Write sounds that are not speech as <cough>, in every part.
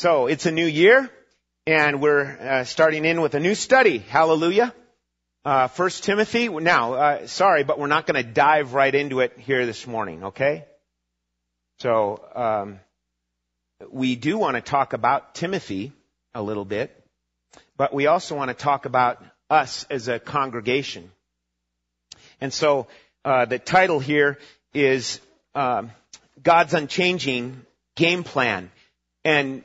So it's a new year, and we're uh, starting in with a new study. Hallelujah. Uh, First Timothy. Now, uh, sorry, but we're not going to dive right into it here this morning. Okay. So um, we do want to talk about Timothy a little bit, but we also want to talk about us as a congregation. And so uh, the title here is um, God's unchanging game plan. And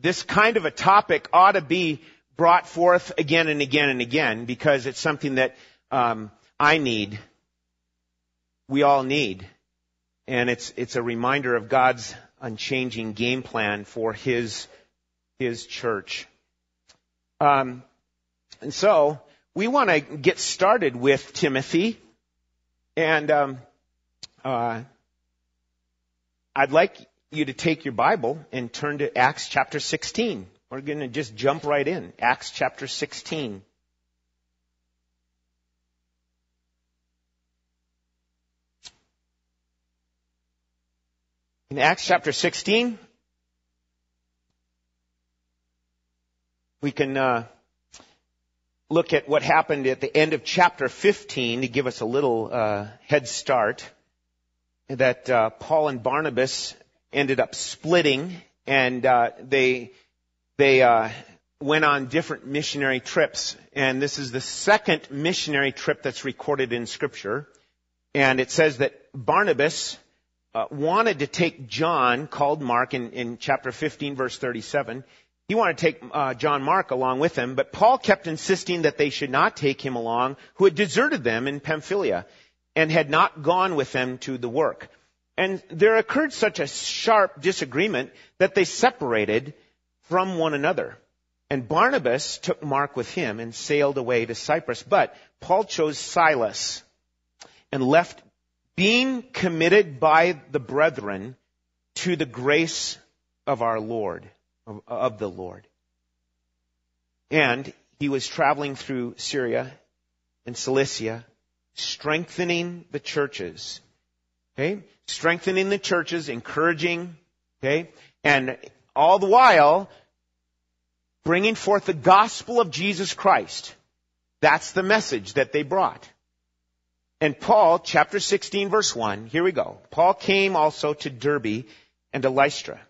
this kind of a topic ought to be brought forth again and again and again because it's something that um, I need. We all need, and it's it's a reminder of God's unchanging game plan for His His church. Um, and so we want to get started with Timothy, and um, uh, I'd like you to take your Bible and turn to Acts chapter 16. We're going to just jump right in. Acts chapter 16. In Acts chapter 16, we can uh, look at what happened at the end of chapter 15 to give us a little uh, head start that uh, Paul and Barnabas ended up splitting, and uh, they they uh, went on different missionary trips. And this is the second missionary trip that's recorded in Scripture. And it says that Barnabas uh, wanted to take John, called Mark, in, in chapter 15, verse 37. He wanted to take uh, John Mark along with him, but Paul kept insisting that they should not take him along, who had deserted them in Pamphylia and had not gone with them to the work. And there occurred such a sharp disagreement that they separated from one another. And Barnabas took Mark with him and sailed away to Cyprus. But Paul chose Silas and left being committed by the brethren to the grace of our Lord, of, of the Lord. And he was traveling through Syria and Cilicia strengthening the churches. Okay? Strengthening the churches, encouraging, okay? And all the while, bringing forth the gospel of Jesus Christ. That's the message that they brought. And Paul, chapter 16 verse 1, here we go. Paul came also to Derbe and to Lystra.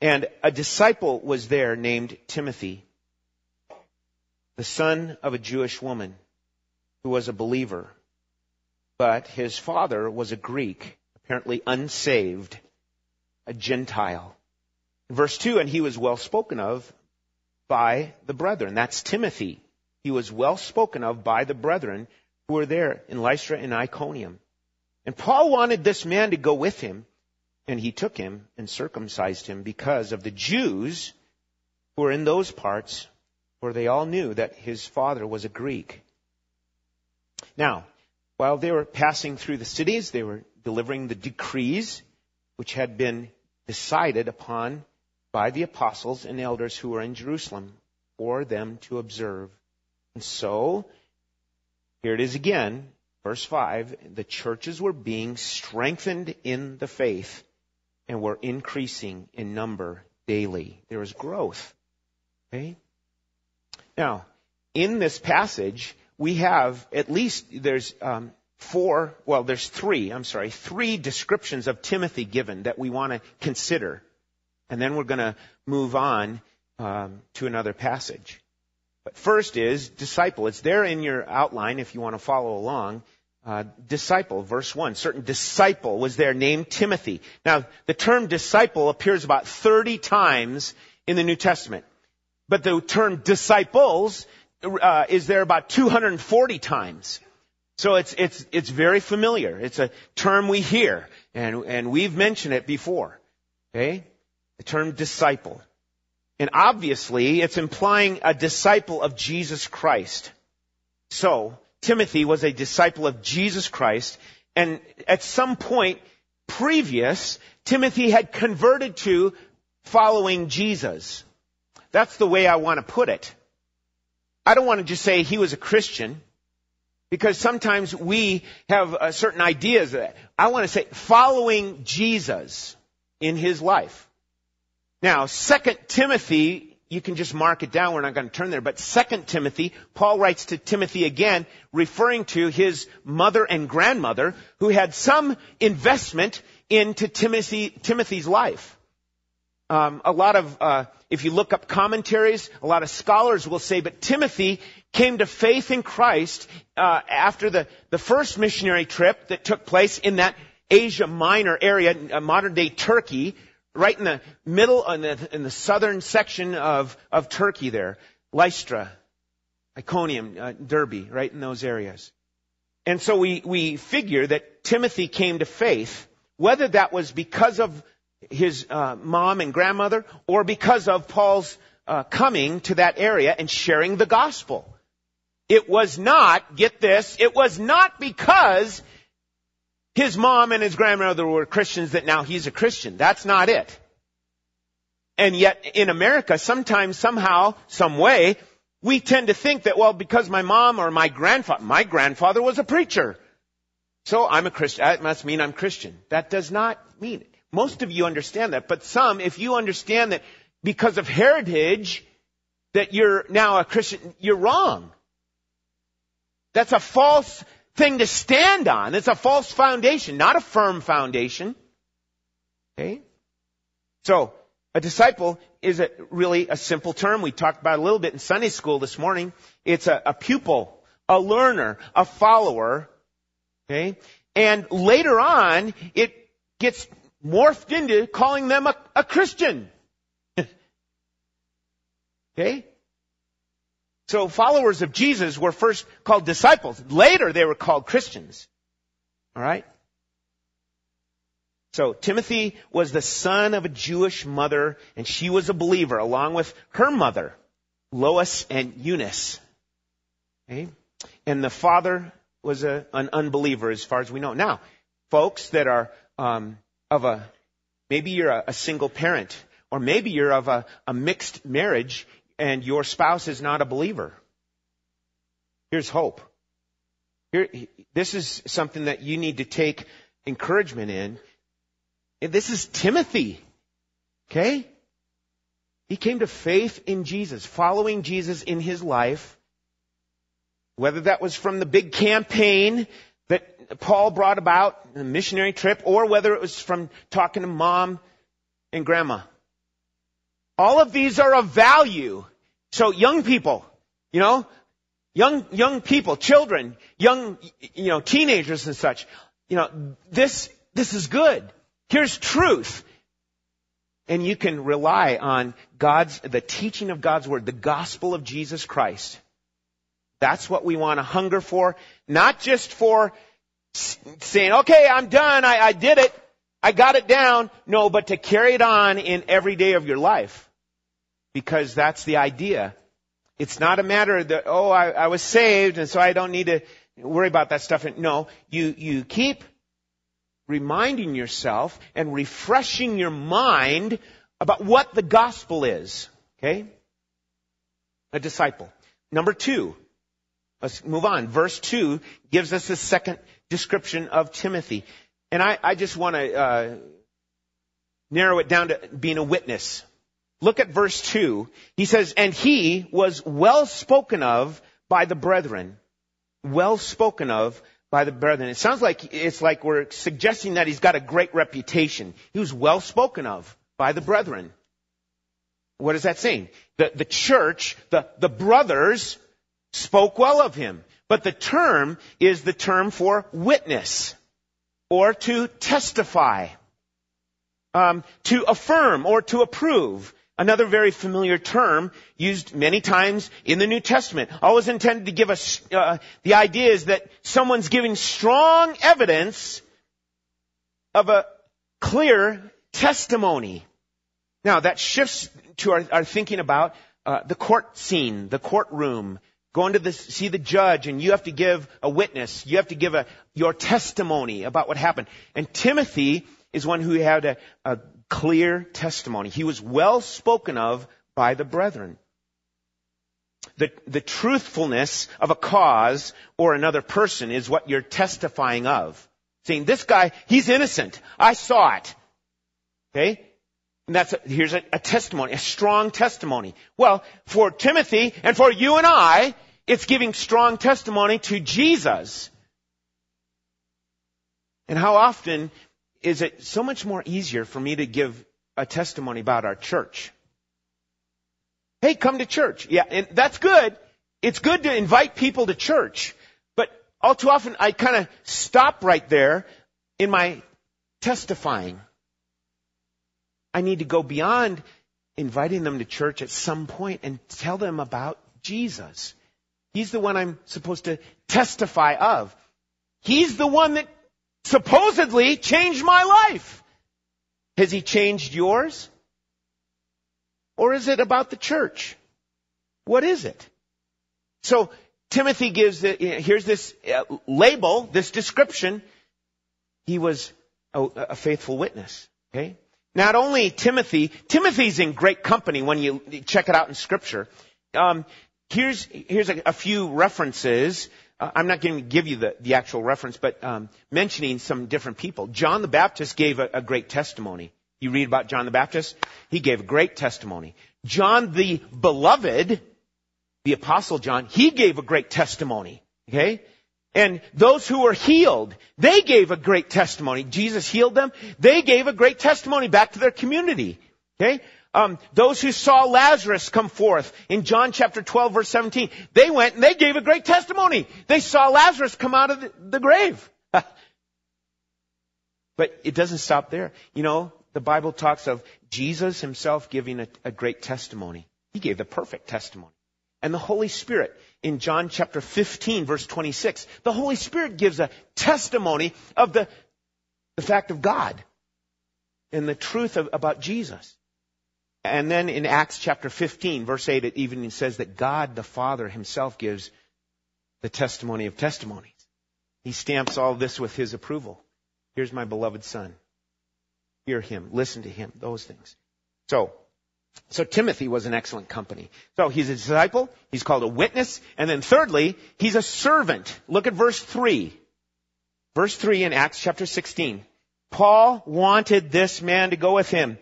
And a disciple was there named Timothy, the son of a Jewish woman who was a believer, but his father was a Greek, apparently unsaved, a Gentile. Verse 2, and he was well spoken of by the brethren. That's Timothy. He was well spoken of by the brethren who were there in Lystra and Iconium. And Paul wanted this man to go with him, and he took him and circumcised him because of the Jews who were in those parts, for they all knew that his father was a Greek. Now, while they were passing through the cities, they were delivering the decrees which had been decided upon by the apostles and elders who were in Jerusalem for them to observe. And so, here it is again, verse 5, the churches were being strengthened in the faith and were increasing in number daily. There was growth. Okay? Now, in this passage, we have at least there's um, four, well, there's three, I'm sorry, three descriptions of Timothy given that we want to consider. And then we're going to move on um, to another passage. But first is disciple. It's there in your outline if you want to follow along. Uh, disciple, verse 1. Certain disciple was there named Timothy. Now, the term disciple appears about 30 times in the New Testament. But the term disciples uh, is there about 240 times. So it's, it's, it's very familiar. It's a term we hear, and, and we've mentioned it before. Okay? The term disciple. And obviously, it's implying a disciple of Jesus Christ. So, Timothy was a disciple of Jesus Christ, and at some point previous, Timothy had converted to following Jesus. That's the way I want to put it. I don't want to just say he was a Christian because sometimes we have uh, certain ideas that I want to say following Jesus in his life. Now, Second Timothy, you can just mark it down. We're not going to turn there, but Second Timothy, Paul writes to Timothy again, referring to his mother and grandmother who had some investment into Timothy, Timothy's life. Um, a lot of, uh, if you look up commentaries, a lot of scholars will say, but Timothy came to faith in Christ uh, after the, the first missionary trip that took place in that Asia Minor area, uh, modern day Turkey, right in the middle, in the, in the southern section of, of Turkey there. Lystra, Iconium, uh, Derbe, right in those areas. And so we, we figure that Timothy came to faith, whether that was because of his uh, mom and grandmother or because of Paul's uh, coming to that area and sharing the gospel. It was not, get this, it was not because his mom and his grandmother were Christians that now he's a Christian. That's not it. And yet in America, sometimes, somehow, some way, we tend to think that, well, because my mom or my grandfather, my grandfather was a preacher. So I'm a Christian. That must mean I'm Christian. That does not mean it. Most of you understand that, but some, if you understand that because of heritage, that you're now a Christian, you're wrong. That's a false thing to stand on. It's a false foundation, not a firm foundation. Okay? So, a disciple is a, really a simple term. We talked about a little bit in Sunday school this morning. It's a, a pupil, a learner, a follower. Okay? And later on, it gets morphed into calling them a, a Christian. <laughs> okay? So followers of Jesus were first called disciples. Later they were called Christians. Alright? So Timothy was the son of a Jewish mother and she was a believer along with her mother, Lois and Eunice. Okay? And the father was a, an unbeliever as far as we know. Now, folks that are um, of a, maybe you're a, a single parent or maybe you're of a, a mixed marriage and your spouse is not a believer. Here's hope. Here, this is something that you need to take encouragement in. This is Timothy. Okay? He came to faith in Jesus, following Jesus in his life. Whether that was from the big campaign Paul brought about, the missionary trip, or whether it was from talking to mom and grandma. All of these are of value. So young people, you know, young, young people, children, young, you know, teenagers and such, you know, this, this is good. Here's truth. And you can rely on God's, the teaching of God's Word, the gospel of Jesus Christ. That's what we want to hunger for, not just for saying, okay, I'm done, I, I did it, I got it down. No, but to carry it on in every day of your life because that's the idea. It's not a matter that, oh, I, I was saved and so I don't need to worry about that stuff. No, you, you keep reminding yourself and refreshing your mind about what the gospel is. Okay? A disciple. Number two. Let's move on. Verse two gives us the second description of Timothy. And I, I just want to uh, narrow it down to being a witness. Look at verse 2. He says, And he was well spoken of by the brethren. Well spoken of by the brethren. It sounds like it's like we're suggesting that he's got a great reputation. He was well spoken of by the brethren. What is that saying? The, the church, the, the brothers spoke well of him. But the term is the term for witness or to testify, um, to affirm or to approve. Another very familiar term used many times in the New Testament. Always intended to give us, uh, the idea is that someone's giving strong evidence of a clear testimony. Now that shifts to our, our thinking about uh, the court scene, the courtroom, going to the, see the judge and you have to give a witness. You have to give a, your testimony about what happened. And Timothy is one who had a, a clear testimony. He was well spoken of by the brethren. The, the truthfulness of a cause or another person is what you're testifying of. Saying, this guy, he's innocent. I saw it. Okay? And that's a, here's a, a testimony, a strong testimony. Well, for Timothy and for you and I, it's giving strong testimony to Jesus. And how often is it so much more easier for me to give a testimony about our church? Hey, come to church. Yeah, and that's good. It's good to invite people to church. But all too often I kind of stop right there in my testifying. I need to go beyond inviting them to church at some point and tell them about Jesus. He's the one I'm supposed to testify of. He's the one that supposedly changed my life. Has he changed yours? Or is it about the church? What is it? So Timothy gives the, here's this uh, label, this description. He was a, a faithful witness. Okay? Not only Timothy, Timothy's in great company when you check it out in scripture. Um, here's, here's a, a few references. Uh, I'm not going to give you the, the actual reference, but um, mentioning some different people. John the Baptist gave a, a great testimony. You read about John the Baptist? He gave a great testimony. John the Beloved, the Apostle John, he gave a great testimony. Okay? And those who were healed, they gave a great testimony. Jesus healed them. They gave a great testimony back to their community. Okay? Um, those who saw Lazarus come forth in John chapter 12 verse 17, they went and they gave a great testimony. They saw Lazarus come out of the, the grave. <laughs> but it doesn't stop there. You know, the Bible talks of Jesus himself giving a, a great testimony. He gave the perfect testimony. And the Holy Spirit in John chapter 15 verse 26, the Holy Spirit gives a testimony of the, the fact of God and the truth of, about Jesus. And then in Acts chapter 15 verse 8, it even says that God the Father himself gives the testimony of testimonies. He stamps all this with his approval. Here's my beloved son. Hear him. Listen to him. Those things. So, so Timothy was an excellent company. So he's a disciple, he's called a witness, and then thirdly, he's a servant. Look at verse 3. Verse 3 in Acts chapter 16. Paul wanted this man to go with him.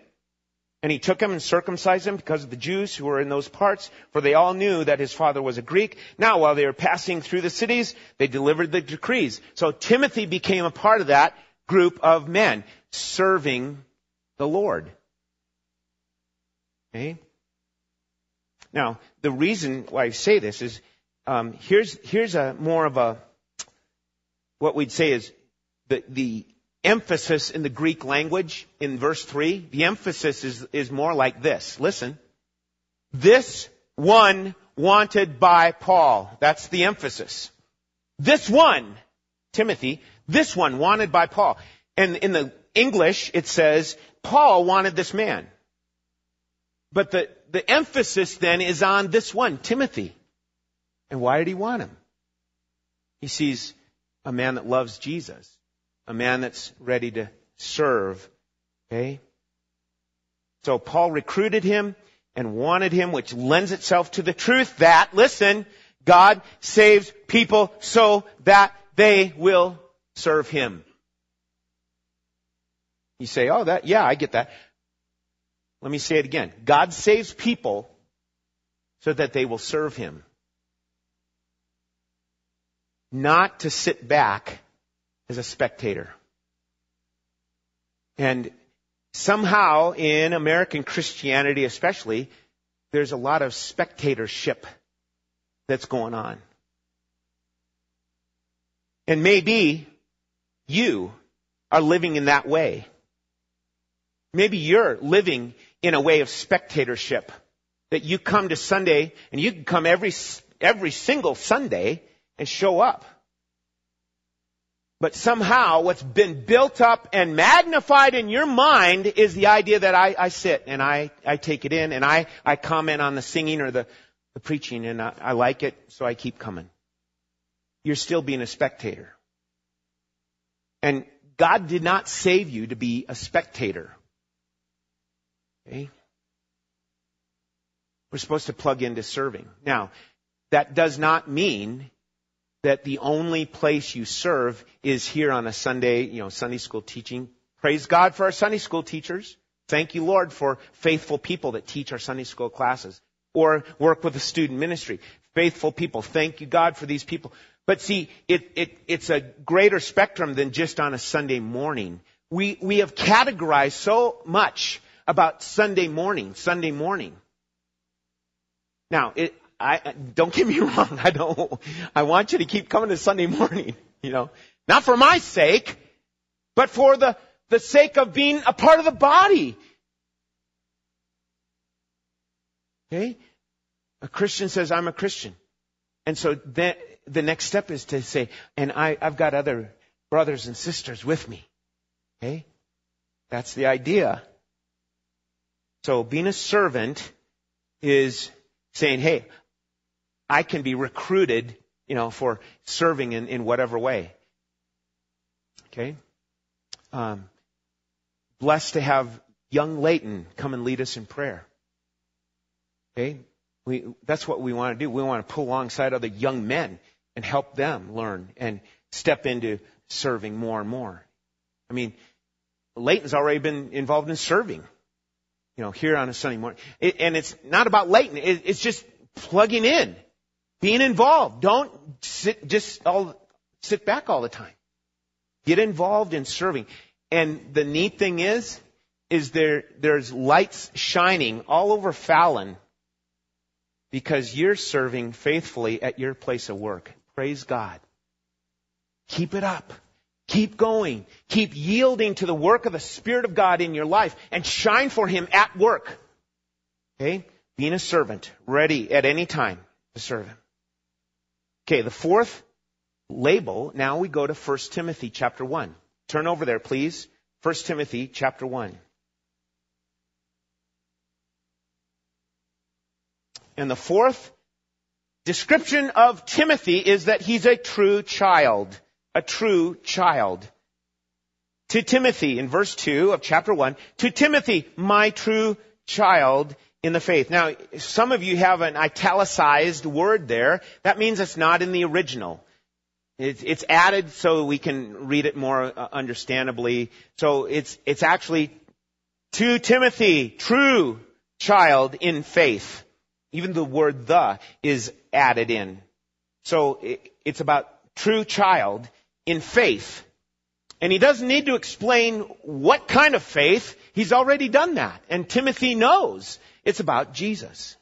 And he took him and circumcised him because of the Jews who were in those parts, for they all knew that his father was a Greek. Now, while they were passing through the cities, they delivered the decrees. So Timothy became a part of that group of men serving the Lord. Okay? Now, the reason why I say this is um, here's here's a more of a what we'd say is the the emphasis in the Greek language in verse three. The emphasis is is more like this. Listen, this one wanted by Paul. That's the emphasis. This one, Timothy, this one wanted by Paul. And in the English, it says Paul wanted this man. But the, the emphasis then is on this one, Timothy. And why did he want him? He sees a man that loves Jesus, a man that's ready to serve. Okay? So Paul recruited him and wanted him, which lends itself to the truth that, listen, God saves people so that they will serve him. You say, oh, that, yeah, I get that. Let me say it again. God saves people so that they will serve Him. Not to sit back as a spectator. And somehow in American Christianity especially, there's a lot of spectatorship that's going on. And maybe you are living in that way. Maybe you're living in a way of spectatorship. That you come to Sunday and you can come every, every single Sunday and show up. But somehow what's been built up and magnified in your mind is the idea that I, I sit and I, I take it in and I, I comment on the singing or the, the preaching and I, I like it, so I keep coming. You're still being a spectator. And God did not save you to be a spectator. Okay? We're supposed to plug into serving. Now, that does not mean that the only place you serve is here on a Sunday, you know, Sunday school teaching. Praise God for our Sunday school teachers. Thank you, Lord, for faithful people that teach our Sunday school classes or work with the student ministry. Faithful people. Thank you, God, for these people. But see, it, it, it's a greater spectrum than just on a Sunday morning. We, we have categorized so much about Sunday morning, Sunday morning. Now, it, I, don't get me <laughs> wrong. I don't, I want you to keep coming to Sunday morning, <laughs> you know, not for my sake, but for the, the sake of being a part of the body. Okay? A Christian says, I'm a Christian. And so then the next step is to say, and I, I've got other brothers and sisters with me. Okay? That's the idea. So being a servant is saying, hey, I can be recruited, you know, for serving in, in whatever way. Okay? Um, blessed to have young Leighton come and lead us in prayer. Okay? We, that's what we want to do. We want to pull alongside other young men and help them learn and step into serving more and more. I mean, Leighton's already been involved in serving, you know, here on a Sunday morning. It, and it's not about Leighton. It, it's just plugging in, being involved. Don't sit, just all, sit back all the time. Get involved in serving. And the neat thing is, is there, there's lights shining all over Fallon because you're serving faithfully at your place of work. Praise God. Keep it up. Keep going. Keep yielding to the work of the Spirit of God in your life and shine for Him at work. Okay? Being a servant, ready at any time to serve Him. Okay, the fourth label, now we go to 1 Timothy chapter 1. Turn over there, please. 1 Timothy chapter 1. And the fourth description of Timothy is that he's a true child. A true child. To Timothy, in verse 2 of chapter 1, to Timothy, my true child in the faith. Now, some of you have an italicized word there. That means it's not in the original. It's added so we can read it more uh, understandably. So it's, it's actually to Timothy, true child in faith. Even the word the is added in. So it's about true child in faith. And he doesn't need to explain what kind of faith. He's already done that. And Timothy knows it's about Jesus.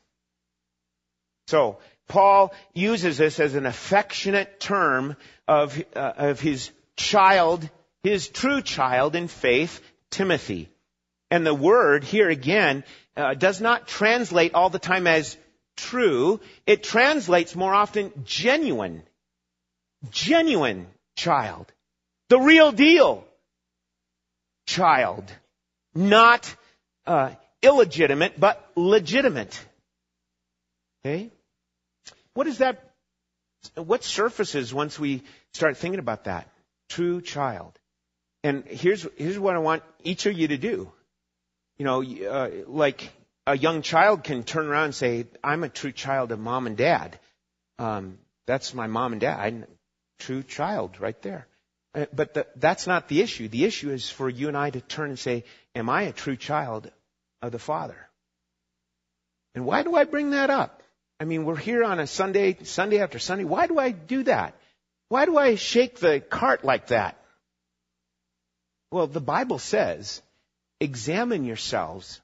So Paul uses this as an affectionate term of, uh, of his child, his true child in faith, Timothy. And the word here again uh, does not translate all the time as true. It translates more often genuine. Genuine child. The real deal child. Not uh, illegitimate, but legitimate. Okay? What is that? What surfaces once we start thinking about that? True child. And here's, here's what I want each of you to do. You know, uh, like a young child can turn around and say, I'm a true child of mom and dad. Um, that's my mom and dad. I'm a true child right there. Uh, but the, that's not the issue. The issue is for you and I to turn and say, Am I a true child of the Father? And why do I bring that up? I mean, we're here on a Sunday, Sunday after Sunday. Why do I do that? Why do I shake the cart like that? Well, the Bible says, examine yourselves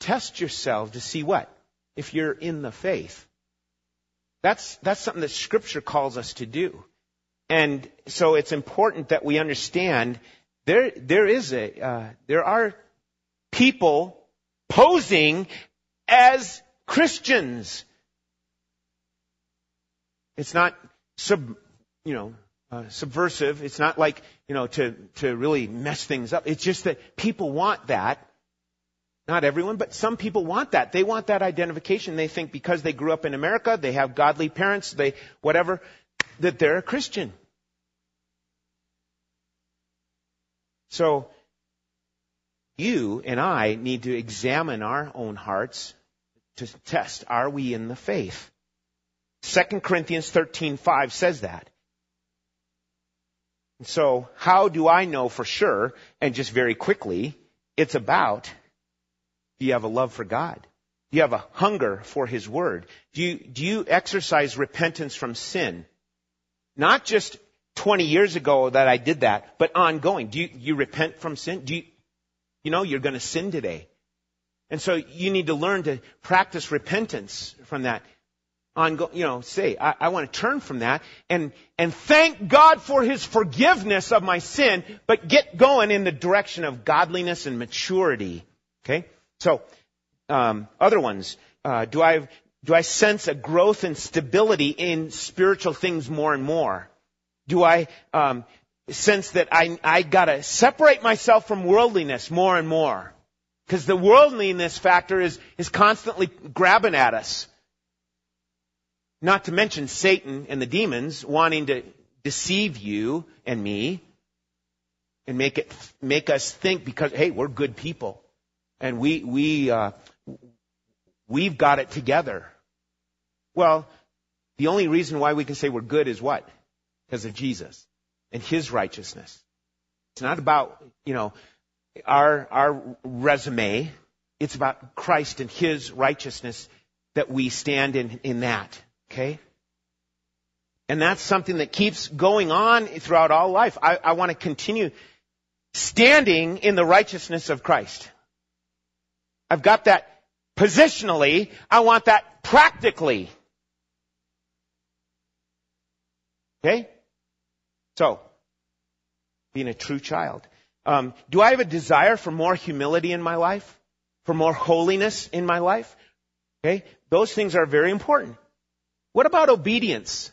Test yourself to see what? If you're in the faith. That's, that's something that scripture calls us to do. And so it's important that we understand there, there is a, uh, there are people posing as Christians. It's not sub, you know, uh, subversive. It's not like, you know, to, to really mess things up. It's just that people want that. Not everyone, but some people want that. They want that identification. They think because they grew up in America, they have godly parents, they, whatever, that they're a Christian. So, you and I need to examine our own hearts to test, are we in the faith? 2 Corinthians 13:5 says that. And so, how do I know for sure, and just very quickly, It's about, do you have a love for God? Do you have a hunger for His Word? Do you, do you exercise repentance from sin? Not just 20 years ago that I did that, but ongoing. Do you, you repent from sin? Do you, you know, you're going to sin today. And so you need to learn to practice repentance from that. On, you know, say, I, I want to turn from that and, and thank God for His forgiveness of my sin, but get going in the direction of godliness and maturity. Okay? So, um, other ones. Uh, do I, do I sense a growth and stability in spiritual things more and more? Do I, um, sense that I, I gotta separate myself from worldliness more and more? Because the worldliness factor is, is constantly grabbing at us. Not to mention Satan and the demons wanting to deceive you and me and make it, make us think because, hey, we're good people. And we, we, uh, we've got it together. Well, the only reason why we can say we're good is what? Because of Jesus and His righteousness. It's not about, you know, our, our resume. It's about Christ and His righteousness that we stand in, in that. Okay? And that's something that keeps going on throughout all life. I, I want to continue standing in the righteousness of Christ. I've got that positionally. I want that practically. Okay? So, being a true child. Um, do I have a desire for more humility in my life? For more holiness in my life? Okay? Those things are very important. What about obedience?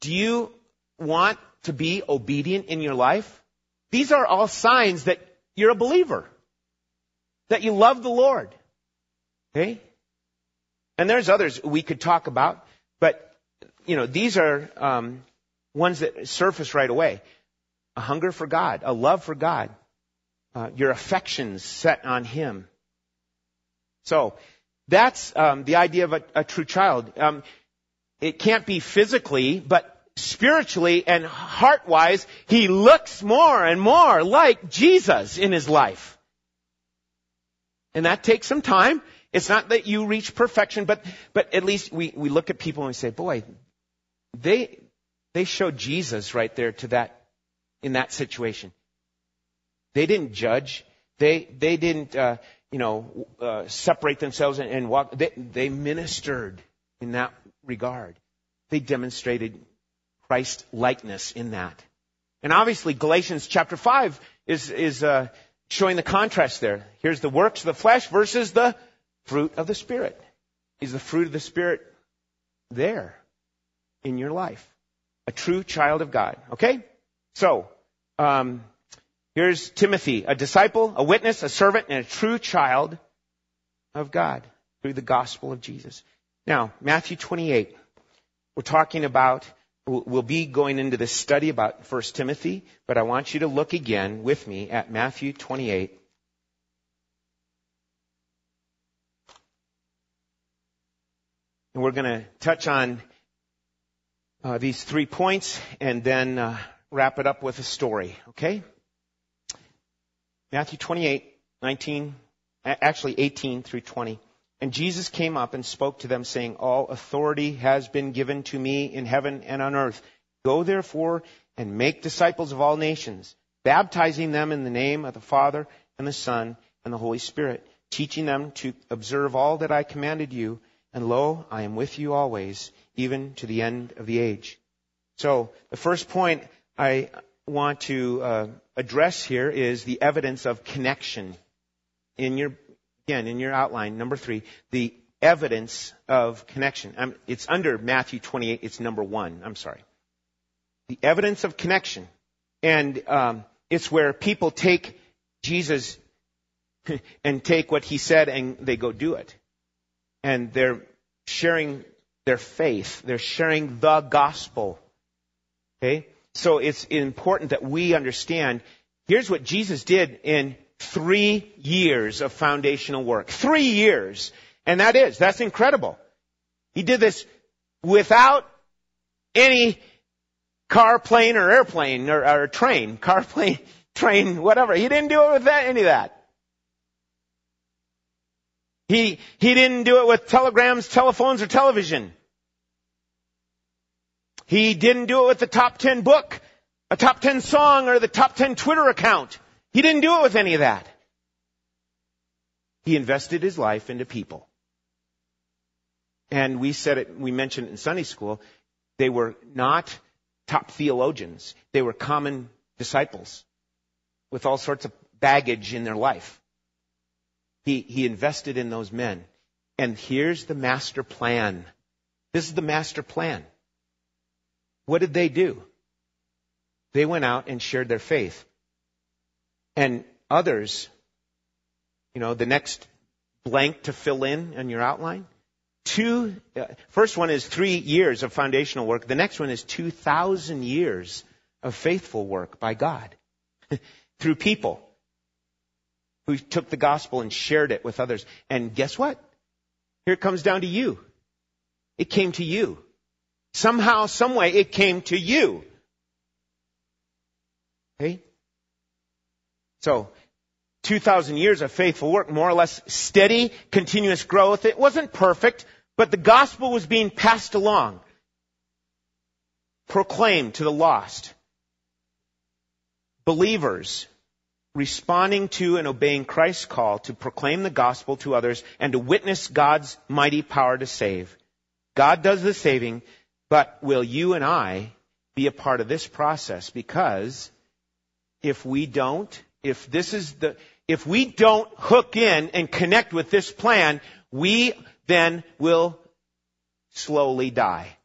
Do you want to be obedient in your life? These are all signs that you're a believer. That you love the Lord. Okay? And there's others we could talk about, but, you know, these are um, ones that surface right away a hunger for God, a love for God, uh, your affections set on Him. So that's um, the idea of a, a true child. Um, it can't be physically, but spiritually and heart-wise, he looks more and more like Jesus in his life. And that takes some time. It's not that you reach perfection, but, but at least we, we look at people and we say, boy, they, they showed Jesus right there to that in that situation. They didn't judge. They, they didn't, uh, you know, uh, separate themselves and, and walk. They, they ministered in that regard. They demonstrated Christ likeness in that. And obviously Galatians chapter 5 is, is, uh, showing the contrast there. Here's the works of the flesh versus the fruit of the Spirit. Is the fruit of the Spirit there in your life? A true child of God. Okay? So, um, here's Timothy, a disciple, a witness, a servant, and a true child of God through the gospel of Jesus. Now, Matthew 28. We're talking about, we'll be going into this study about 1 Timothy, but I want you to look again with me at Matthew 28. And we're going to touch on uh, these three points and then uh, wrap it up with a story, okay? Matthew 28, 19, actually 18 through 20. And Jesus came up and spoke to them saying, All authority has been given to me in heaven and on earth. Go therefore and make disciples of all nations, baptizing them in the name of the Father and the Son and the Holy Spirit, teaching them to observe all that I commanded you. And lo, I am with you always, even to the end of the age. So, the first point I want to uh, address here is the evidence of connection. In your, again, in your outline, number three, the evidence of connection. Um, it's under Matthew 28. It's number one. I'm sorry. The evidence of connection, and um, it's where people take Jesus <laughs> and take what he said and they go do it, and they're sharing their faith. They're sharing the gospel. Okay. So it's important that we understand, here's what Jesus did in three years of foundational work. Three years. And that is, that's incredible. He did this without any car, plane, or airplane, or, or train. Car, plane, <laughs> train, whatever. He didn't do it with that, any of that. He, he didn't do it with telegrams, telephones, or television. He didn't do it with the top 10 book, a top 10 song, or the top 10 Twitter account. He didn't do it with any of that. He invested his life into people. And we said it, we mentioned it in Sunday school, they were not top theologians. They were common disciples with all sorts of baggage in their life. He, he invested in those men. And here's the master plan. This is the master plan. What did they do? They went out and shared their faith. And others, you know, the next blank to fill in on your outline, two, uh, first one is three years of foundational work. The next one is 2,000 years of faithful work by God <laughs> through people who took the gospel and shared it with others. And guess what? Here it comes down to you. It came to you. Somehow, someway, it came to you. Okay? So, 2,000 years of faithful work, more or less steady, continuous growth. It wasn't perfect, but the gospel was being passed along, proclaimed to the lost. Believers responding to and obeying Christ's call to proclaim the gospel to others and to witness God's mighty power to save. God does the saving, but will you and I be a part of this process? Because if we don't, if this is the, if we don't hook in and connect with this plan, we then will slowly die.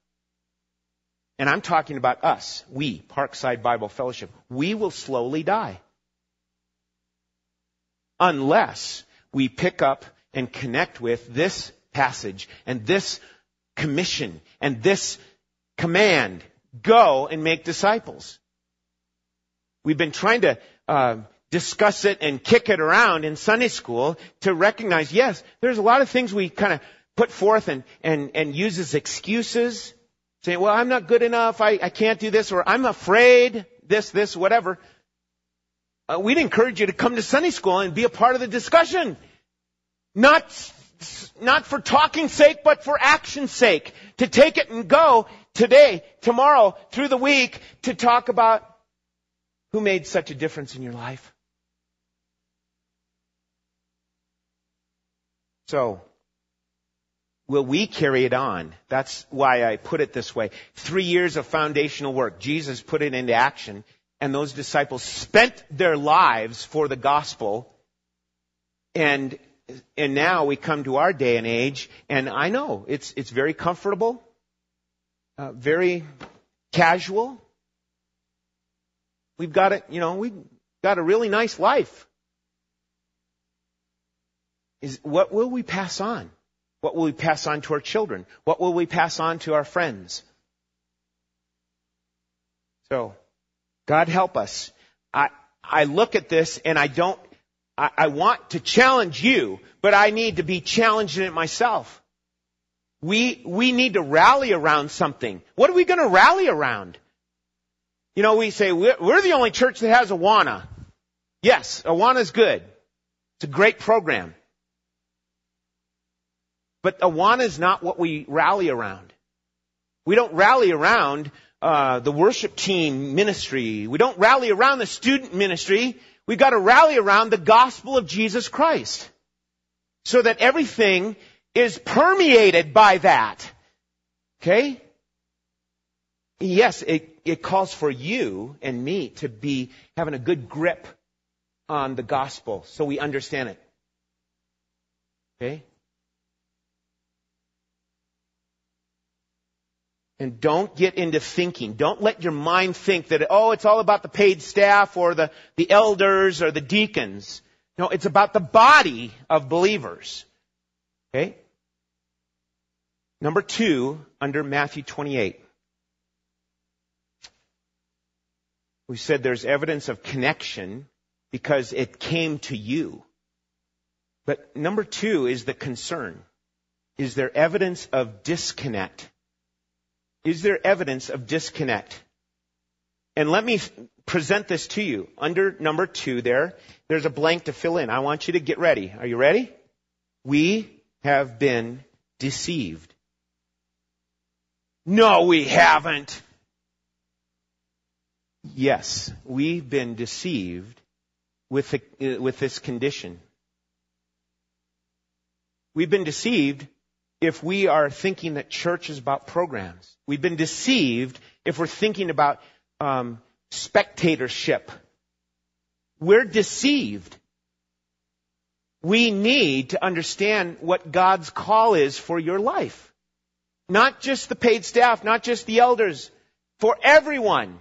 And I'm talking about us, we, Parkside Bible Fellowship. We will slowly die. Unless we pick up and connect with this passage and this commission and this command. Go and make disciples. We've been trying to uh, discuss it and kick it around in Sunday school to recognize, yes, there's a lot of things we kind of put forth and, and, and use as excuses. Saying, well, I'm not good enough, I, I can't do this, or I'm afraid, this, this, whatever. Uh, we'd encourage you to come to Sunday school and be a part of the discussion. Not, not for talking sake, but for action's sake. To take it and go today, tomorrow, through the week, to talk about who made such a difference in your life. So, will we carry it on? That's why I put it this way. Three years of foundational work. Jesus put it into action and those disciples spent their lives for the gospel and and now we come to our day and age and I know it's it's very comfortable uh, very casual we've got it you know we've got a really nice life is what will we pass on? What will we pass on to our children? What will we pass on to our friends? So, God help us. I, I look at this and I don't, I, I want to challenge you, but I need to be challenged in it myself. We, we need to rally around something. What are we going to rally around? You know, we say, we're, we're the only church that has Awana. Yes, Awana is good. It's a great program. But Awana is not what we rally around. We don't rally around uh, the worship team ministry. We don't rally around the student ministry. We've got to rally around the gospel of Jesus Christ. So that everything is permeated by that. Okay? Yes, it, it calls for you and me to be having a good grip on the gospel so we understand it. Okay? And don't get into thinking. Don't let your mind think that, oh, it's all about the paid staff or the, the elders or the deacons. No, it's about the body of believers. Okay? Number two, under Matthew 28. We said there's evidence of connection because it came to you. But number two is the concern. Is there evidence of disconnect? Is there evidence of disconnect? And let me present this to you. Under number two there, there's a blank to fill in. I want you to get ready. Are you ready? We have been deceived. No, we haven't. Yes, we've been deceived with, the, uh, with this condition. We've been deceived if we are thinking that church is about programs. We've been deceived if we're thinking about um, spectatorship. We're deceived. We need to understand what God's call is for your life. Not just the paid staff, not just the elders, for everyone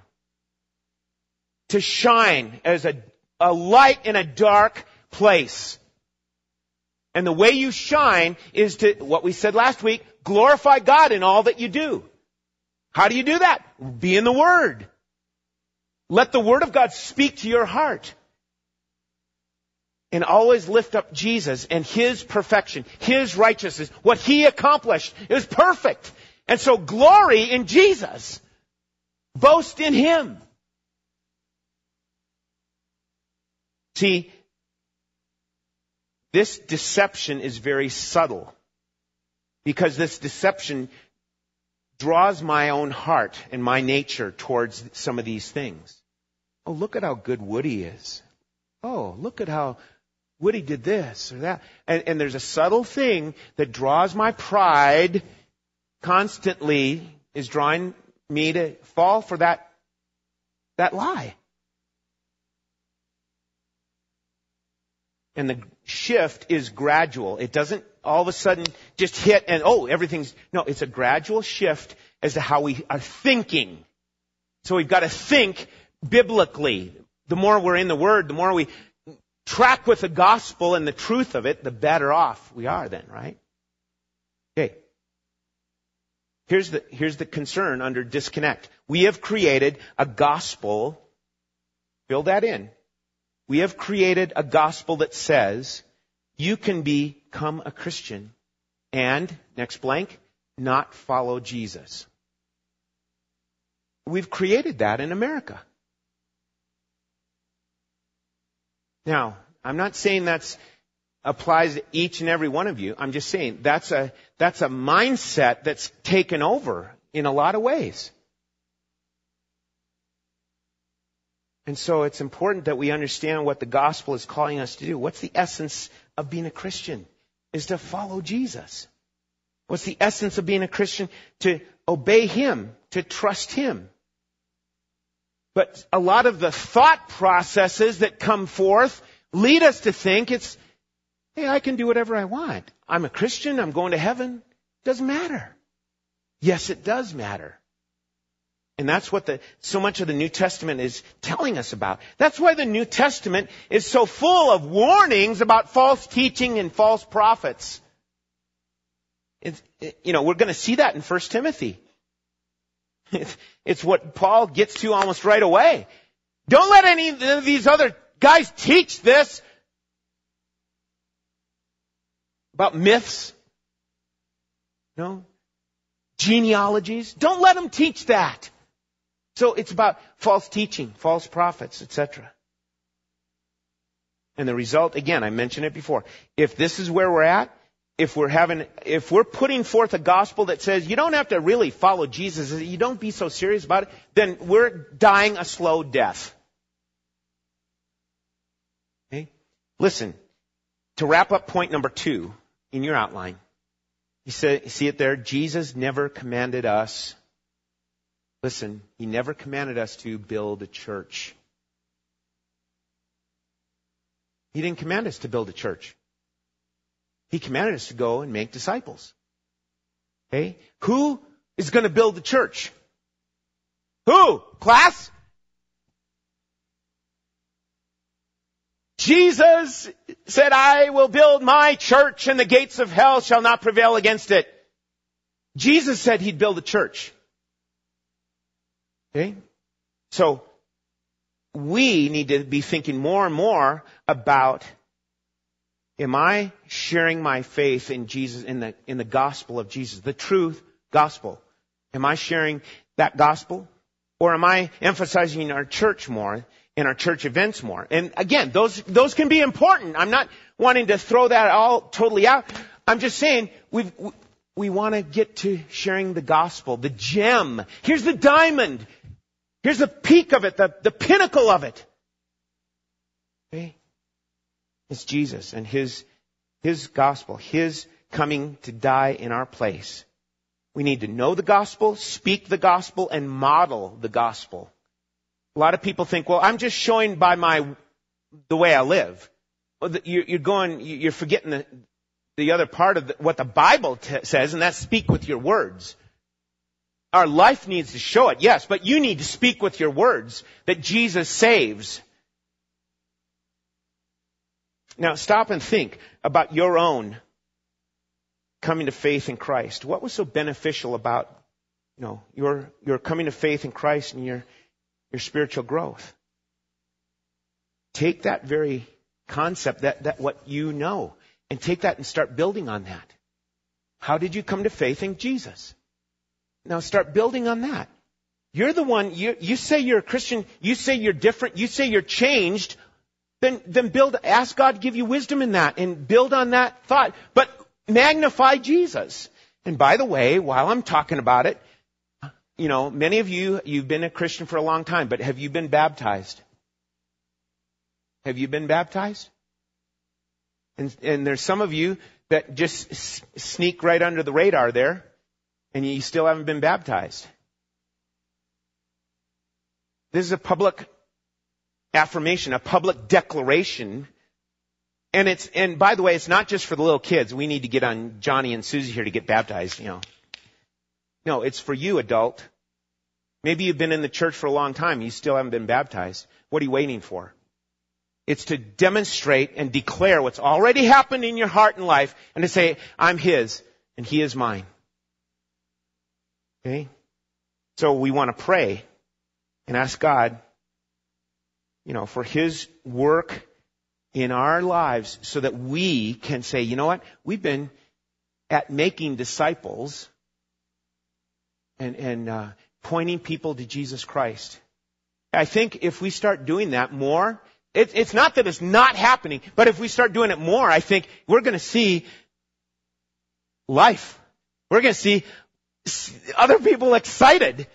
to shine as a, a light in a dark place. And the way you shine is to, what we said last week, glorify God in all that you do. How do you do that? Be in the Word. Let the Word of God speak to your heart. And always lift up Jesus and His perfection, His righteousness, what He accomplished is perfect. And so glory in Jesus. Boast in Him. See, this deception is very subtle because this deception draws my own heart and my nature towards some of these things. Oh, look at how good Woody is. Oh, look at how Woody did this or that. And, and there's a subtle thing that draws my pride constantly is drawing me to fall for that, that lie. And the shift is gradual. It doesn't all of a sudden just hit and oh, everything's, no, it's a gradual shift as to how we are thinking. So we've got to think biblically. The more we're in the Word, the more we track with the gospel and the truth of it, the better off we are then, right? Okay. Here's the, here's the concern under disconnect. We have created a gospel, fill that in, we have created a gospel that says you can become a Christian and, next blank, not follow Jesus. We've created that in America. Now, I'm not saying that applies to each and every one of you. I'm just saying that's a, that's a mindset that's taken over in a lot of ways. And so it's important that we understand what the gospel is calling us to do. What's the essence of being a Christian? Is to follow Jesus. What's the essence of being a Christian? To obey Him, to trust Him. But a lot of the thought processes that come forth lead us to think it's, hey, I can do whatever I want. I'm a Christian, I'm going to heaven. Doesn't matter. Yes, it does matter. And that's what the, so much of the New Testament is telling us about. That's why the New Testament is so full of warnings about false teaching and false prophets. It's, you know, we're going to see that in 1 Timothy. <laughs> It's, what Paul gets to almost right away. Don't let any of these other guys teach this about myths. No? Genealogies. Don't let them teach that. So it's about false teaching, false prophets, etc. And the result, again, I mentioned it before. If this is where we're at, if we're having, if we're putting forth a gospel that says you don't have to really follow Jesus, you don't be so serious about it, then we're dying a slow death. Okay? Listen, to wrap up point number two in your outline, you see it there? Jesus never commanded us Listen, he never commanded us to build a church. He didn't command us to build a church. He commanded us to go and make disciples. Okay? Who is going to build the church? Who? Class? Jesus said, I will build my church and the gates of hell shall not prevail against it. Jesus said he'd build a church. Okay? So, we need to be thinking more and more about am I sharing my faith in Jesus, in the, in the gospel of Jesus, the truth gospel? Am I sharing that gospel? Or am I emphasizing our church more in our church events more. And again, those, those can be important. I'm not wanting to throw that all totally out. I'm just saying we've, we want to get to sharing the gospel, the gem. Here's the diamond. Here's the peak of it, the, the pinnacle of it. Okay? It's Jesus and His, His gospel, His coming to die in our place. We need to know the gospel, speak the gospel, and model the gospel. A lot of people think, well, I'm just showing by my, the way I live. You're going, you're forgetting the, the other part of the, what the Bible t- says, and that's speak with your words. Our life needs to show it, yes, but you need to speak with your words that Jesus saves. Now stop and think about your own coming to faith in Christ. What was so beneficial about, you know, your, your coming to faith in Christ and your, your spiritual growth? Take that very concept, that, that what you know, and take that and start building on that. How did you come to faith in Jesus? Now start building on that. You're the one, you, you say you're a Christian, you say you're different, you say you're changed, then, then build, ask God to give you wisdom in that and build on that thought. But magnify Jesus. And by the way, while I'm talking about it, you know, many of you, you've been a Christian for a long time, but have you been baptized? Have you been baptized? And, and there's some of you that just sneak right under the radar there, and you still haven't been baptized. This is a public affirmation, a public declaration. And it's, and by the way, it's not just for the little kids. We need to get on Johnny and Susie here to get baptized, you know. No, it's for you, adult. Maybe you've been in the church for a long time. You still haven't been baptized. What are you waiting for? It's to demonstrate and declare what's already happened in your heart and life and to say, I'm His and He is mine. Okay? So we want to pray and ask God you know, for His work in our lives so that we can say, you know what? We've been at making disciples and, and uh, pointing people to Jesus Christ. I think if we start doing that more, it, it's not that it's not happening, but if we start doing it more, I think we're going to see life. We're going to see other people excited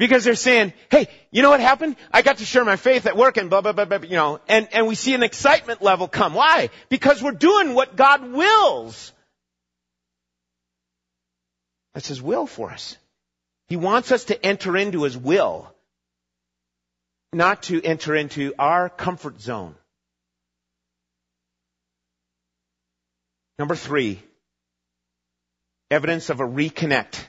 because they're saying, hey, you know what happened? I got to share my faith at work and blah, blah, blah, blah, you know, and, and we see an excitement level come. Why? Because we're doing what God wills. That's His will for us. He wants us to enter into His will, not to enter into our comfort zone. Number three, evidence of a reconnect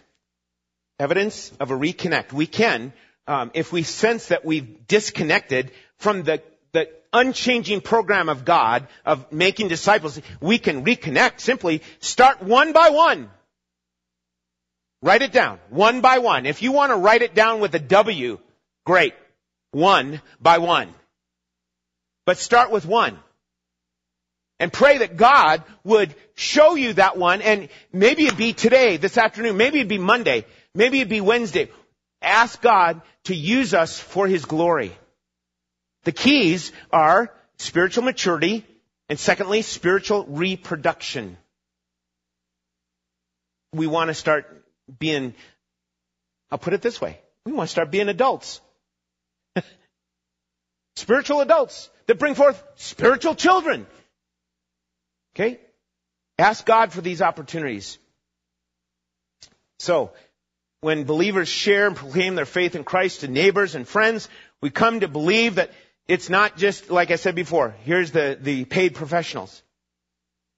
evidence of a reconnect. We can, um, if we sense that we've disconnected from the, the unchanging program of God of making disciples, we can reconnect. Simply start one by one. Write it down, one by one. If you want to write it down with a W, great. One by one. But start with one. And pray that God would show you that one and maybe it'd be today, this afternoon, maybe it'd be Monday. Maybe it'd be Wednesday. Ask God to use us for His glory. The keys are spiritual maturity and secondly, spiritual reproduction. We want to start being, I'll put it this way. We want to start being adults. <laughs> spiritual adults that bring forth spiritual children. Okay? Ask God for these opportunities. So, when believers share and proclaim their faith in Christ to neighbors and friends, we come to believe that it's not just, like I said before, here's the, the paid professionals.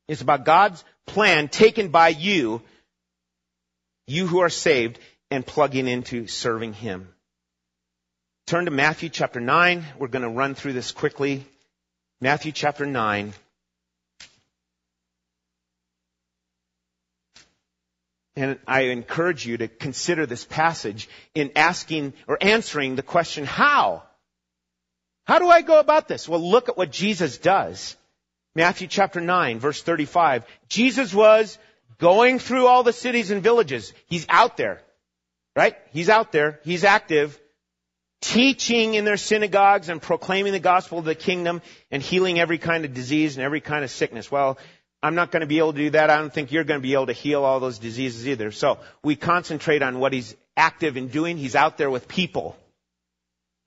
It's about God's plan taken by you, you who are saved, and plugging into serving Him. Turn to Matthew chapter 9. We're going to run through this quickly. Matthew chapter 9. And I encourage you to consider this passage in asking or answering the question, how? How do I go about this? Well, look at what Jesus does. Matthew chapter 9, verse 35. Jesus was going through all the cities and villages. He's out there. Right? He's out there. He's active teaching in their synagogues and proclaiming the gospel of the kingdom and healing every kind of disease and every kind of sickness. Well, I'm not going to be able to do that. I don't think you're going to be able to heal all those diseases either. So we concentrate on what he's active in doing. He's out there with people.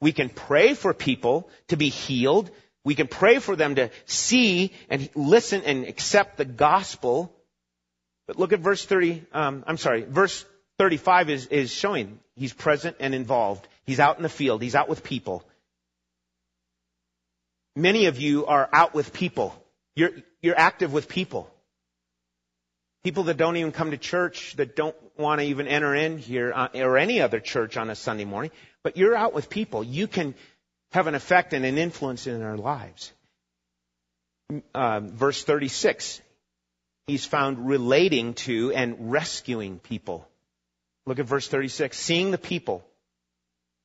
We can pray for people to be healed. We can pray for them to see and listen and accept the gospel. But look at verse 30, um, I'm sorry, verse 35 is, is showing he's present and involved. He's out in the field. He's out with people. Many of you are out with people. You're, you're active with people. People that don't even come to church, that don't want to even enter in here, uh, or any other church on a Sunday morning, but you're out with people. You can have an effect and an influence in their lives. Uh, verse 36, he's found relating to and rescuing people. Look at verse 36. Seeing the people,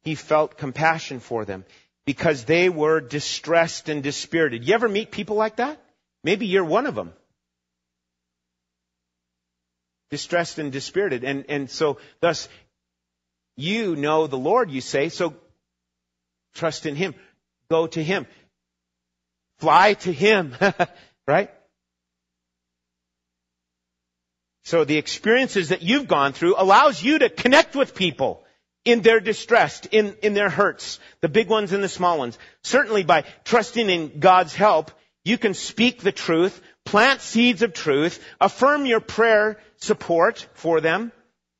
he felt compassion for them because they were distressed and dispirited. You ever meet people like that? Maybe you're one of them. Distressed and dispirited. And, and so thus, you know the Lord, you say, so trust in Him. Go to Him. Fly to Him. <laughs> right? So the experiences that you've gone through allows you to connect with people in their distress, in, in their hurts, the big ones and the small ones. Certainly by trusting in God's help, you can speak the truth, plant seeds of truth, affirm your prayer support for them,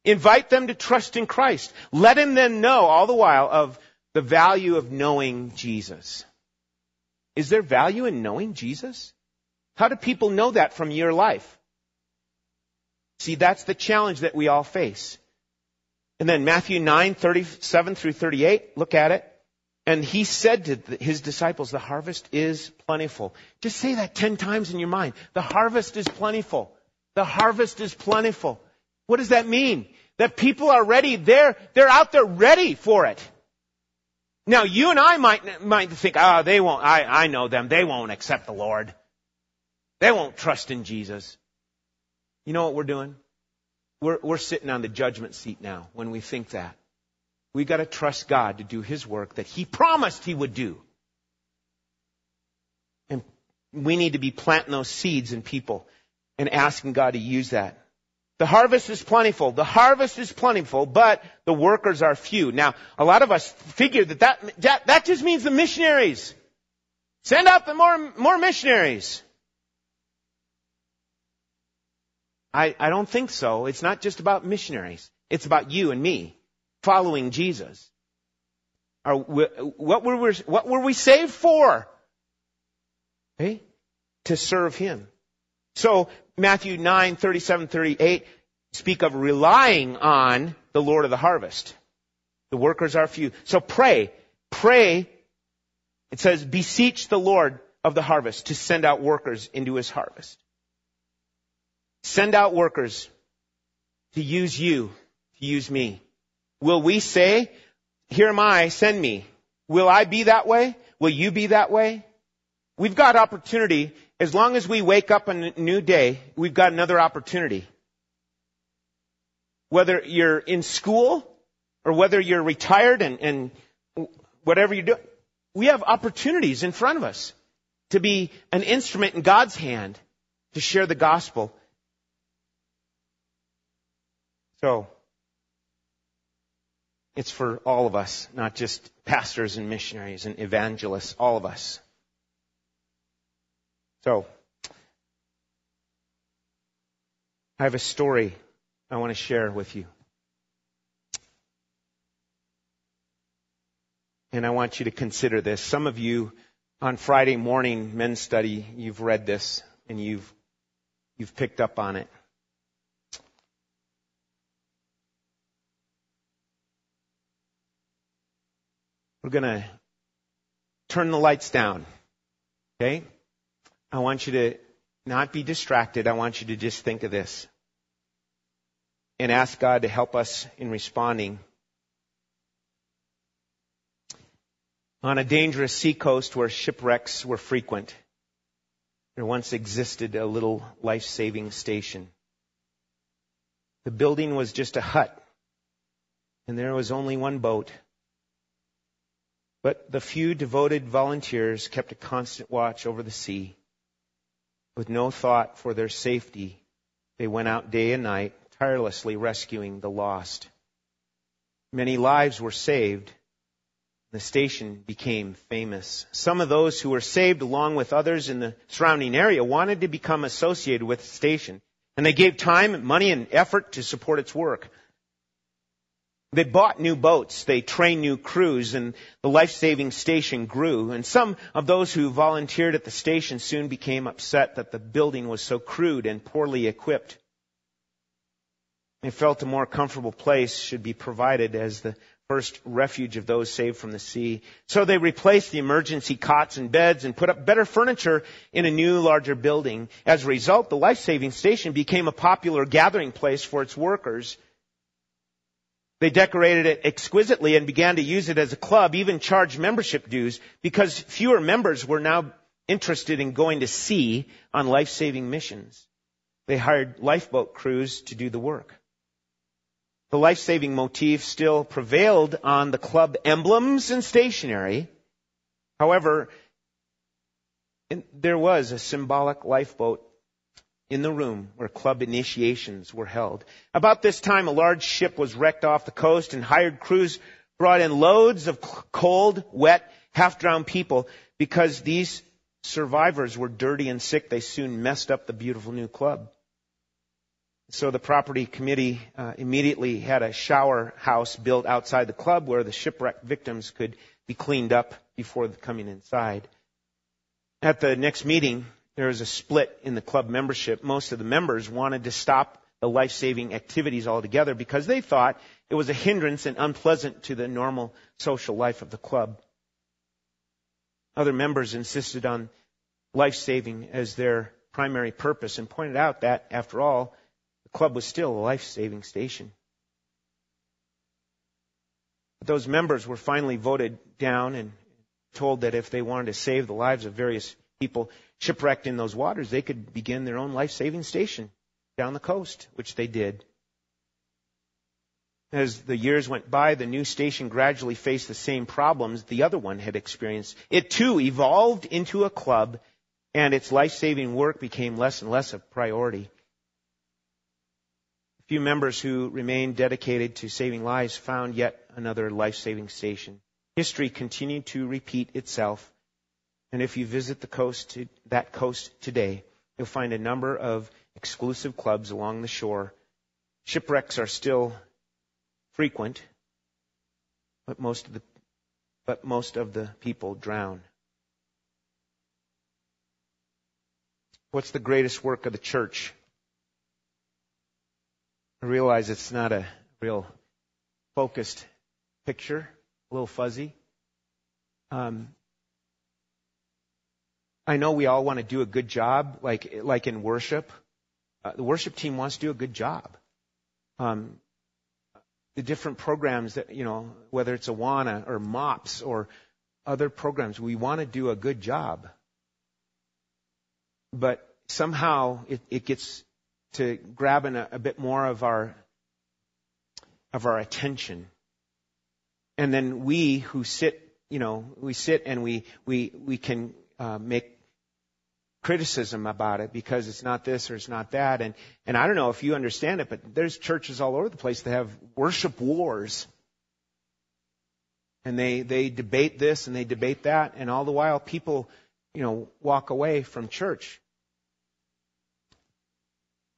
invite them to trust in Christ, Let them then know all the while of the value of knowing Jesus. Is there value in knowing Jesus? How do people know that from your life? See, that's the challenge that we all face. And then Matthew 9, 37 through 38, look at it. And he said to his disciples, the harvest is plentiful. Just say that ten times in your mind. The harvest is plentiful. The harvest is plentiful. What does that mean? That people are ready. They're, they're out there ready for it. Now you and I might, might think, oh, they won't, I, I know them. They won't accept the Lord. They won't trust in Jesus. You know what we're doing? We're, we're sitting on the judgment seat now when we think that. We gotta trust God to do His work that He promised He would do. And we need to be planting those seeds in people and asking God to use that. The harvest is plentiful. The harvest is plentiful, but the workers are few. Now, a lot of us figure that that, that, that just means the missionaries. Send out the more, more missionaries. I, I don't think so. It's not just about missionaries. It's about you and me following Jesus. Are, what, were we, what were we saved for? Okay? To serve Him. So, Matthew 9, 37, 38 speak of relying on the Lord of the harvest. The workers are few. So pray. Pray. It says, beseech the Lord of the harvest to send out workers into His harvest. Send out workers to use you, to use me. Will we say, here am I, send me? Will I be that way? Will you be that way? We've got opportunity. As long as we wake up on a new day, we've got another opportunity. Whether you're in school or whether you're retired and, and whatever you do, we have opportunities in front of us to be an instrument in God's hand to share the gospel so, it's for all of us, not just pastors and missionaries and evangelists, all of us. So, I have a story I want to share with you. And I want you to consider this. Some of you on Friday morning men's study, you've read this and you've, you've picked up on it. We're going to turn the lights down. Okay? I want you to not be distracted. I want you to just think of this and ask God to help us in responding. On a dangerous seacoast where shipwrecks were frequent, there once existed a little life-saving station. The building was just a hut, and there was only one boat. But the few devoted volunteers kept a constant watch over the sea. With no thought for their safety, they went out day and night, tirelessly rescuing the lost. Many lives were saved. The station became famous. Some of those who were saved, along with others in the surrounding area, wanted to become associated with the station. And they gave time, money, and effort to support its work. They bought new boats, they trained new crews, and the life-saving station grew. And some of those who volunteered at the station soon became upset that the building was so crude and poorly equipped. They felt a more comfortable place should be provided as the first refuge of those saved from the sea. So they replaced the emergency cots and beds and put up better furniture in a new, larger building. As a result, the life-saving station became a popular gathering place for its workers they decorated it exquisitely and began to use it as a club, even charged membership dues because fewer members were now interested in going to sea on life-saving missions. They hired lifeboat crews to do the work. The life-saving motif still prevailed on the club emblems and stationery. However, there was a symbolic lifeboat in the room where club initiations were held. About this time, a large ship was wrecked off the coast and hired crews brought in loads of cold, wet, half-drowned people because these survivors were dirty and sick. They soon messed up the beautiful new club. So the property committee uh, immediately had a shower house built outside the club where the shipwreck victims could be cleaned up before coming inside. At the next meeting, there was a split in the club membership. Most of the members wanted to stop the life-saving activities altogether because they thought it was a hindrance and unpleasant to the normal social life of the club. Other members insisted on life-saving as their primary purpose and pointed out that, after all, the club was still a life-saving station. But those members were finally voted down and told that if they wanted to save the lives of various people, shipwrecked in those waters, they could begin their own life saving station down the coast, which they did. As the years went by, the new station gradually faced the same problems the other one had experienced. It too evolved into a club, and its life saving work became less and less a priority. A few members who remained dedicated to saving lives found yet another life saving station. History continued to repeat itself and if you visit the coast, that coast today, you'll find a number of exclusive clubs along the shore. Shipwrecks are still frequent, but most of the, but most of the people drown. What's the greatest work of the church? I realize it's not a real focused picture, a little fuzzy. Um, I know we all want to do a good job, like like in worship. Uh, the worship team wants to do a good job. Um, the different programs that you know, whether it's Awana or MOPS or other programs, we want to do a good job. But somehow it, it gets to grabbing a, a bit more of our of our attention, and then we who sit, you know, we sit and we we we can uh, make criticism about it because it's not this or it's not that. And, and I don't know if you understand it, but there's churches all over the place that have worship wars. And they, they debate this and they debate that, and all the while people, you know, walk away from church.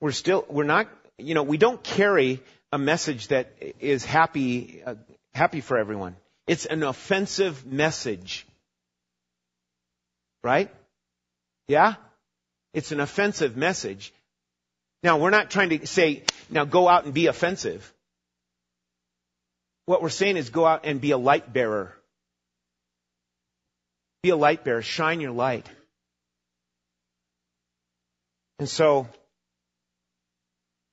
We're still, we're not, you know, we don't carry a message that is happy, uh, happy for everyone. It's an offensive message. Right? Yeah? It's an offensive message. Now, we're not trying to say, now go out and be offensive. What we're saying is go out and be a light bearer. Be a light bearer. Shine your light. And so,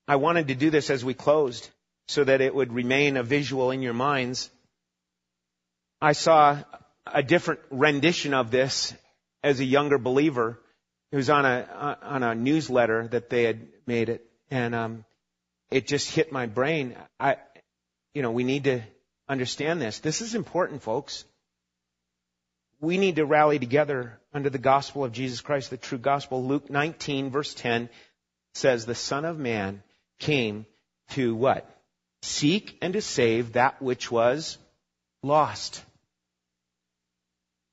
I wanted to do this as we closed so that it would remain a visual in your minds. I saw a different rendition of this as a younger believer. It was on a on a newsletter that they had made it, and um, it just hit my brain. I, you know, we need to understand this. This is important, folks. we need to rally together under the gospel of Jesus Christ, the true gospel. Luke 19 verse 10 says, the Son of Man came to what? Seek and to save that which was lost.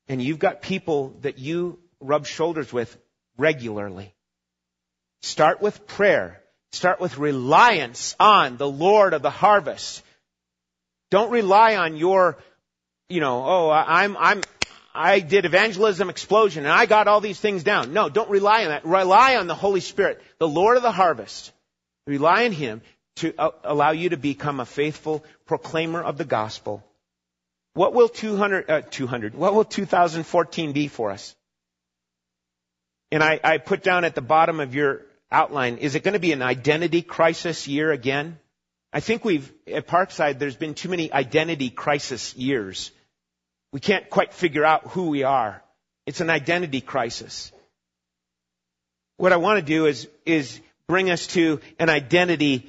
And you've got people that you rub shoulders with regularly. Start with prayer. Start with reliance on the Lord of the harvest. Don't rely on your, you know, oh, I'm, I'm, I did evangelism explosion and I got all these things down. No, don't rely on that. Rely on the Holy Spirit, the Lord of the harvest. Rely on Him to uh, allow you to become a faithful proclaimer of the gospel. What will 200, uh, 200, what will 2014 be for us? And I, I put down at the bottom of your outline, is it going to be an identity crisis year again? I think we've, at Parkside, there's been too many identity crisis years. We can't quite figure out who we are. It's an identity crisis. What I want to do is, is bring us to an identity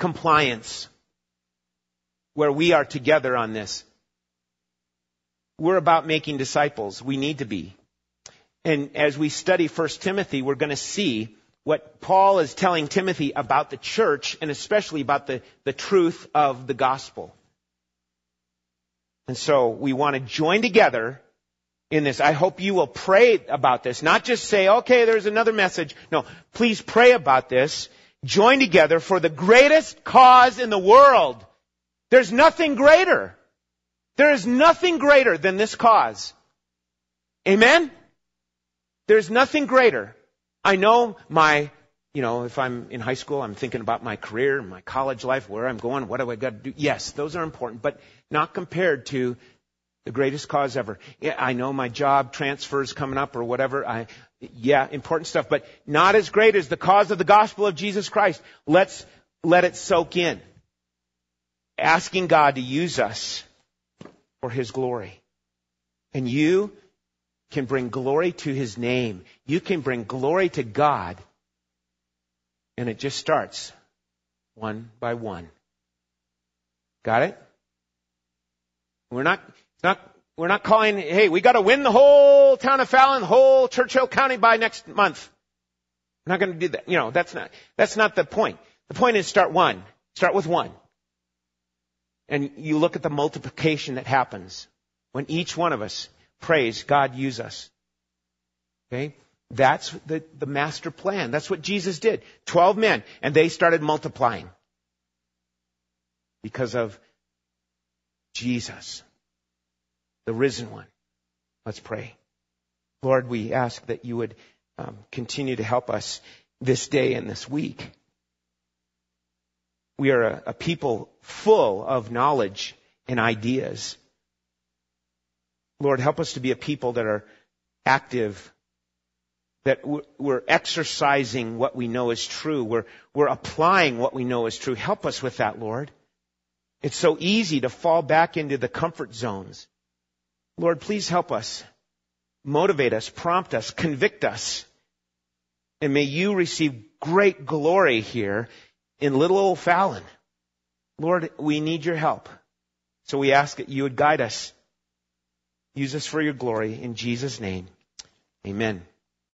compliance where we are together on this. We're about making disciples. We need to be. And as we study 1 Timothy, we're going to see what Paul is telling Timothy about the church and especially about the, the truth of the gospel. And so we want to join together in this. I hope you will pray about this. Not just say, okay, there's another message. No, please pray about this. Join together for the greatest cause in the world. There's nothing greater. There is nothing greater than this cause. Amen? There's nothing greater. I know my, you know, if I'm in high school, I'm thinking about my career, my college life, where I'm going, what do I got to do? Yes, those are important, but not compared to the greatest cause ever. Yeah, I know my job transfers coming up or whatever. I, yeah, important stuff, but not as great as the cause of the gospel of Jesus Christ. Let's let it soak in. Asking God to use us for His glory. And you can bring glory to His name. You can bring glory to God. And it just starts one by one. Got it? We're not, not, we're not calling, hey, we gotta win the whole town of Fallon, the whole Churchill County by next month. We're not gonna do that. You know, that's not, that's not the point. The point is start one. Start with one. And you look at the multiplication that happens when each one of us prays, God use us. Okay? That's the, the master plan. That's what Jesus did. Twelve men, and they started multiplying. Because of Jesus, the risen one. Let's pray. Lord, we ask that you would um, continue to help us this day and this week. We are a, a people full of knowledge and ideas. Lord, help us to be a people that are active, that we're exercising what we know is true. We're, we're applying what we know is true. Help us with that, Lord. It's so easy to fall back into the comfort zones. Lord, please help us. Motivate us, prompt us, convict us. And may you receive great glory here in little old Fallon. Lord, we need your help. So we ask that you would guide us. Use us for your glory in Jesus' name. Amen.